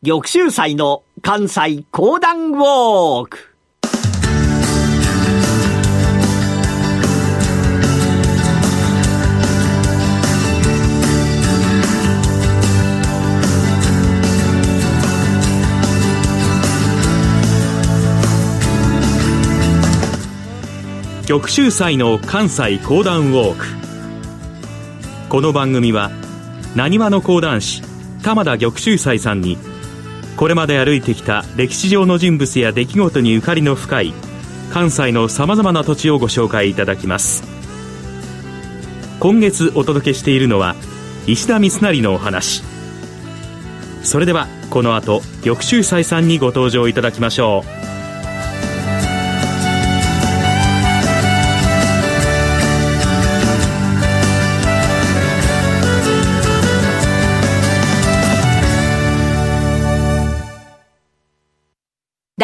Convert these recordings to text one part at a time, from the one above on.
玉州祭の関西講談ウォーク。玉州祭の関西講談ウォーク。この番組はなにわの講談師玉田玉州祭さんにこれまで歩いてきた歴史上の人物や出来事にゆかりの深い関西のさまざまな土地をご紹介いただきます。今月お届けしているのは石田三成のお話。それではこの後翌週再三にご登場いただきましょう。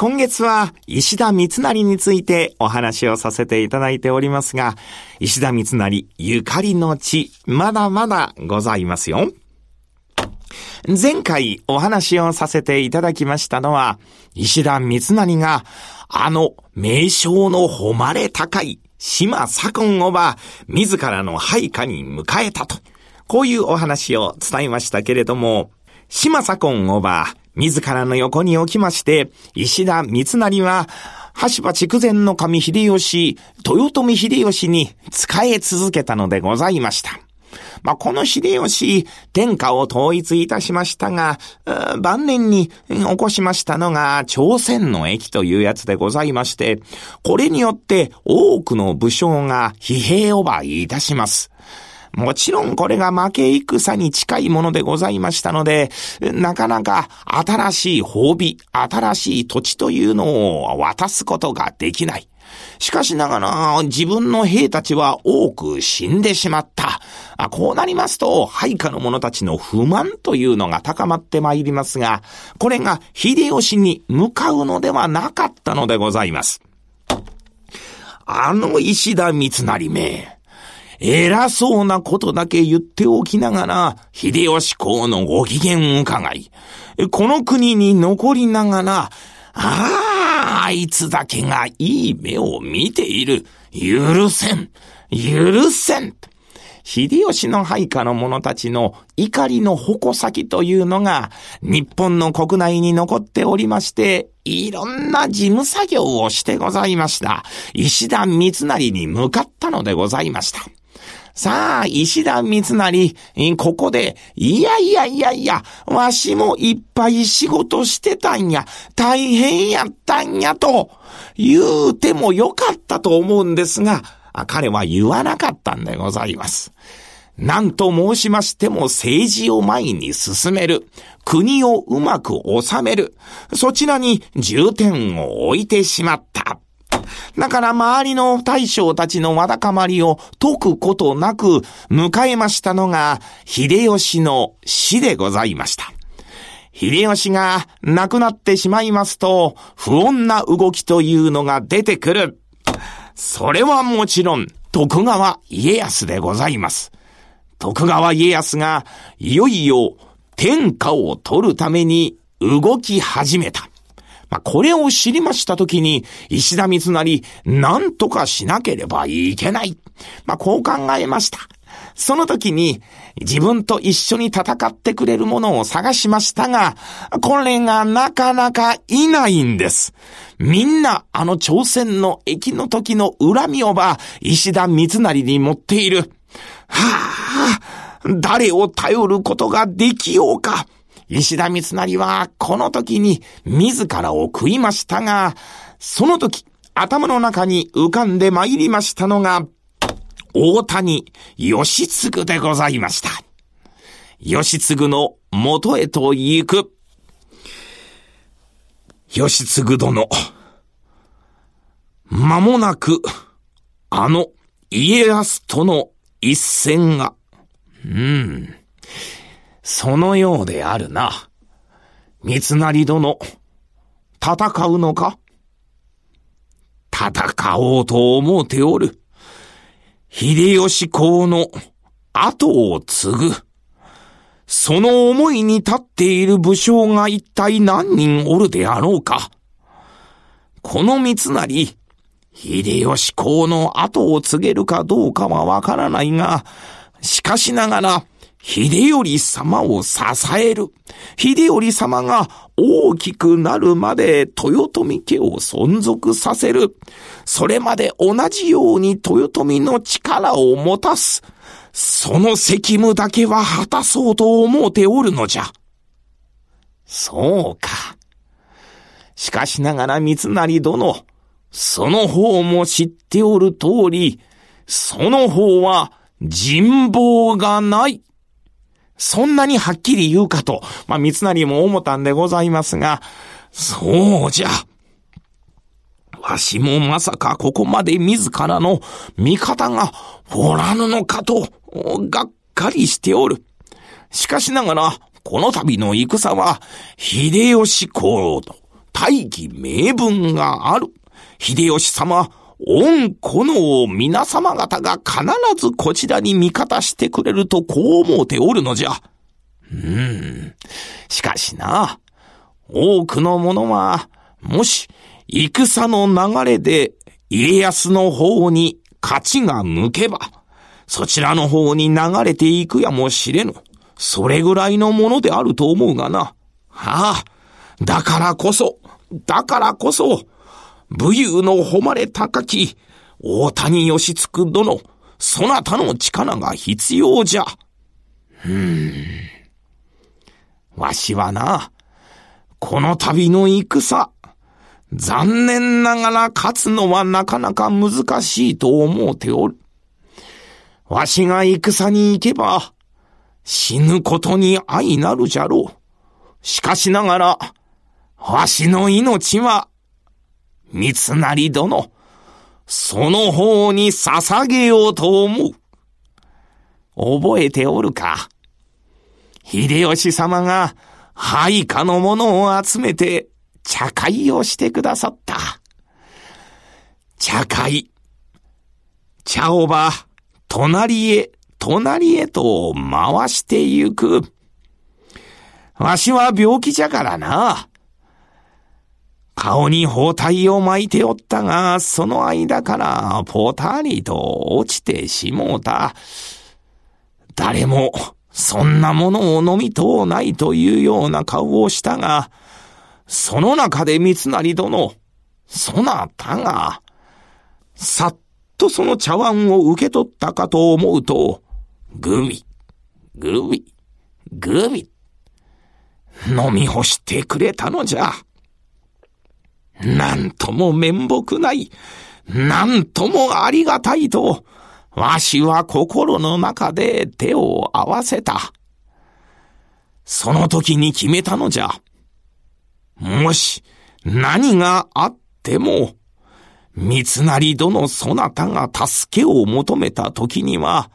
今月は石田三成についてお話をさせていただいておりますが、石田三成ゆかりの地、まだまだございますよ。前回お話をさせていただきましたのは、石田三成が、あの名称の誉れ高い島左近をば、自らの配下に迎えたと。こういうお話を伝えましたけれども、島左近をば、自らの横に置きまして、石田三成は、橋場筑前の神秀吉、豊臣秀吉に仕え続けたのでございました。まあ、この秀吉、天下を統一いたしましたが、晩年に起こしましたのが、朝鮮の駅というやつでございまして、これによって多くの武将が疲弊をばいたします。もちろんこれが負け戦に近いものでございましたので、なかなか新しい褒美、新しい土地というのを渡すことができない。しかしながら、自分の兵たちは多く死んでしまった。あこうなりますと、配下の者たちの不満というのが高まってまいりますが、これが秀吉に向かうのではなかったのでございます。あの石田三成め、偉そうなことだけ言っておきながら、秀吉公のご機嫌伺い、この国に残りながら、ああ、あいつだけがいい目を見ている。許せん。許せん。秀吉の配下の者たちの怒りの矛先というのが日本の国内に残っておりまして、いろんな事務作業をしてございました。石田三成に向かったのでございました。さあ、石田三成、ここで、いやいやいやいや、わしもいっぱい仕事してたんや、大変やったんや、と、言うてもよかったと思うんですが、彼は言わなかったんでございます。何と申しましても政治を前に進める。国をうまく収める。そちらに重点を置いてしまった。だから周りの大将たちのわだかまりを解くことなく迎えましたのが秀吉の死でございました。秀吉が亡くなってしまいますと不穏な動きというのが出てくる。それはもちろん徳川家康でございます。徳川家康がいよいよ天下を取るために動き始めた。まあ、これを知りましたときに、石田三成、何とかしなければいけない。まあ、こう考えました。その時に、自分と一緒に戦ってくれるものを探しましたが、これがなかなかいないんです。みんな、あの朝鮮の駅の時の恨みをば、石田三成に持っている。はあ、誰を頼ることができようか。石田三成はこの時に自らを食いましたが、その時頭の中に浮かんで参りましたのが、大谷義継でございました。義継の元へと行く。義継殿。間もなく、あの家康との一戦が、うん、そのようであるな。三成殿、戦うのか？戦おうと思うておる。秀吉公の後を継ぐ。その思いに立っている武将が一体何人おるであろうか？この三成、秀吉公の後を継げるかどうかはわからないが、しかしながら、秀頼様を支える。秀頼様が大きくなるまで豊臣家を存続させる。それまで同じように豊臣の力を持たす。その責務だけは果たそうと思うておるのじゃ。そうか。しかしながら三成殿、その方も知っておる通り、その方は人望がない。そんなにはっきり言うかと、まあ、三成も思ったんでございますが、そうじゃ。わしもまさかここまで自らの味方がおらぬのかと、がっかりしておる。しかしながら、この度の戦は、秀吉公と大義名分がある。秀吉様、御この皆様方が必ずこちらに味方してくれるとこう思うておるのじゃ。うん。しかしな、多くの者は、もし、戦の流れで家康の方に勝ちが向けば、そちらの方に流れていくやもしれぬ。それぐらいのものであると思うがな。はあ、だからこそ、だからこそ、武勇の誉れ高き、大谷義嗣殿、そなたの力が必要じゃ。うーん。わしはな、この旅の戦、残念ながら勝つのはなかなか難しいと思うておる。わしが戦に行けば、死ぬことに相なるじゃろう。しかしながら、わしの命は、三成殿、その方に捧げようと思う。覚えておるか？秀吉様が配下の者を集めて茶会をしてくださった。茶会。茶をば、隣へ、隣へと回してゆく。わしは病気じゃからな。顔に包帯を巻いておったが、その間からポタリと落ちてしもうた。誰も、そんなものを飲みとうないというような顔をしたが、その中で三成殿、そなたが、さっとその茶碗を受け取ったかと思うと、グビ、グビ、グビ、飲み干してくれたのじゃ。なんとも面目ない、なんともありがたいと、わしは心の中で手を合わせた。その時に決めたのじゃ。もし、何があっても、三成殿そなたが助けを求めた時には、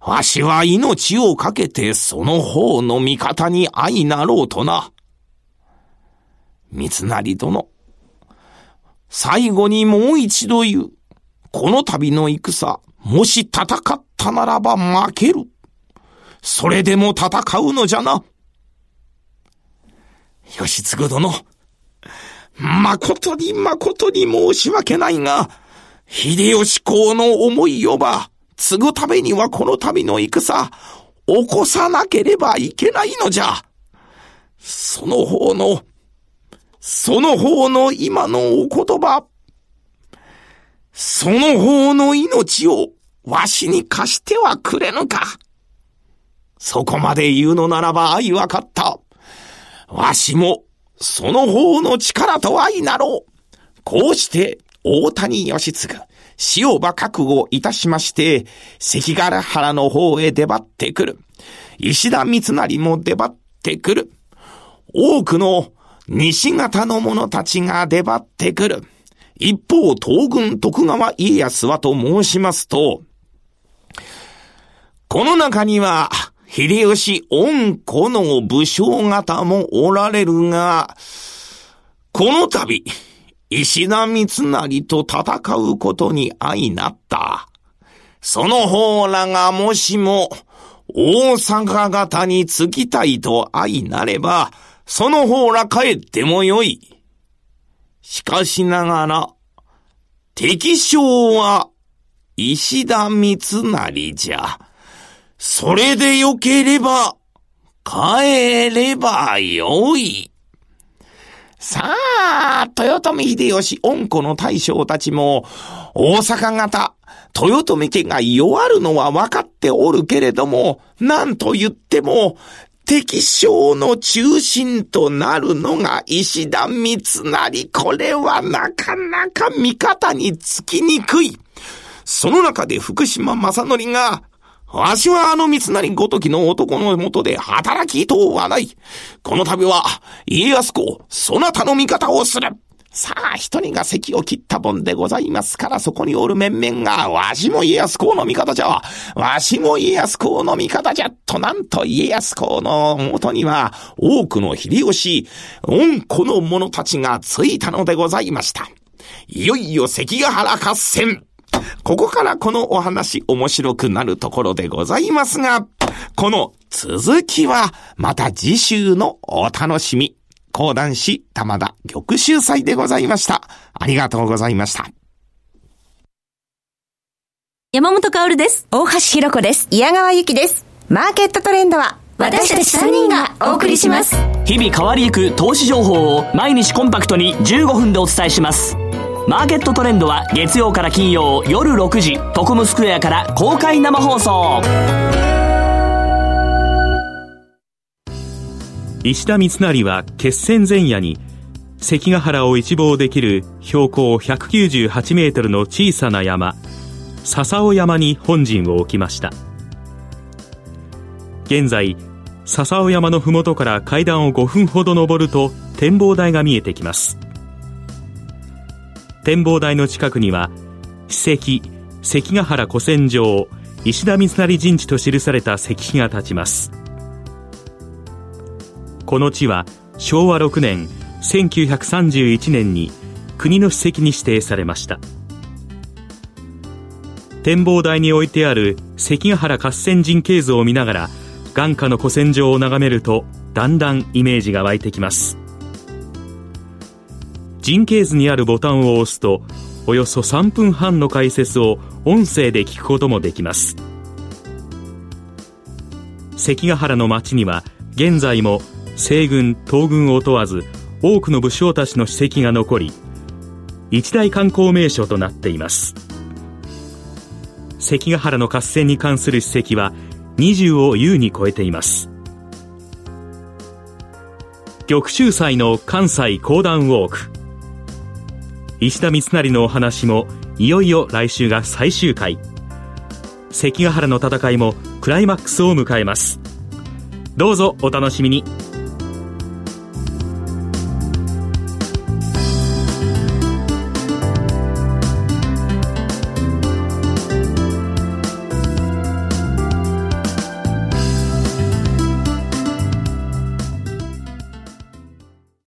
わしは命をかけてその方の味方に相なろうとな。三成殿、最後にもう一度言う。この度の戦、もし戦ったならば負ける。それでも戦うのじゃな。義継殿、誠に誠に申し訳ないが、秀吉公の思いをば、継ぐためにはこの度の戦、起こさなければいけないのじゃ。その方の、その方の今のお言葉、その方の命をわしに貸してはくれぬか。そこまで言うのならば愛わかった。わしも、その方の力と相なろう。こうして、大谷義継、塩場覚悟いたしまして、関ヶ原の方へ出張ってくる。石田三成も出張ってくる。多くの西方の者たちが出張ってくる。一方、東軍徳川家康はと申しますと、この中には、秀吉恩子の武将方もおられるが、この度、石田三成と戦うことに相なった。その方らがもしも、大阪方に着きたいと相なれば、その方ら帰ってもよい。しかしながら、敵将は石田三成じゃ。それでよければ、帰ればよい。さあ、豊臣秀吉、恩子の大将たちも、大阪方、豊臣家が弱るのは分かっておるけれども、なんと言っても、敵将の中心となるのが石田三成。これはなかなか味方につきにくい。その中で福島正則が、わしはあの三成ごときの男のもとで働きとはない。この度は、家康公、そなたの味方をする。さあ、一人が席を切ったもんでございますから、そこにおる面々が、わしも家康公の味方じゃ。わしも家康公の味方じゃ。と、なんと家康公の元には、多くの秀吉、恩子の者たちがついたのでございました。いよいよ関ヶ原合戦。ここからこのお話面白くなるところでございますが、この続きはまた次週のお楽しみ。講談師玉田玉秀祭でございました。ありがとうございました。山本薫です。大橋弘子です。矢川ゆきです。マーケットトレンドは私たち3人がお送りします。日々変わりゆく投資情報を毎日コンパクトに15分でお伝えします。マーケットトレンドは月曜から金曜夜6時トコムスクエアから公開生放送石田三成は決戦前夜に関ヶ原を一望できる標高198メートルの小さな山笹尾山に本陣を置きました。現在笹尾山の麓から階段を5分ほど登ると展望台が見えてきます。展望台の近くには史跡関ヶ原古戦場石田三成陣地と記された石碑が立ちます。この地は昭和6年1931年に国の史跡に指定されました。展望台に置いてある関ヶ原合戦陣形図を見ながら眼下の古戦場を眺めるとだんだんイメージが湧いてきます。人形図にあるボタンを押すとおよそ3分半の解説を音声で聞くこともできます。関ヶ原の町には現在も西軍東軍を問わず多くの武将たちの史跡が残り一大観光名所となっています。関ヶ原の合戦に関する史跡は20を優に超えています。玉州祭の関西講談ウォーク。石田三成のお話もいよいよ来週が最終回。関ヶ原の戦いもクライマックスを迎えます。どうぞお楽しみに。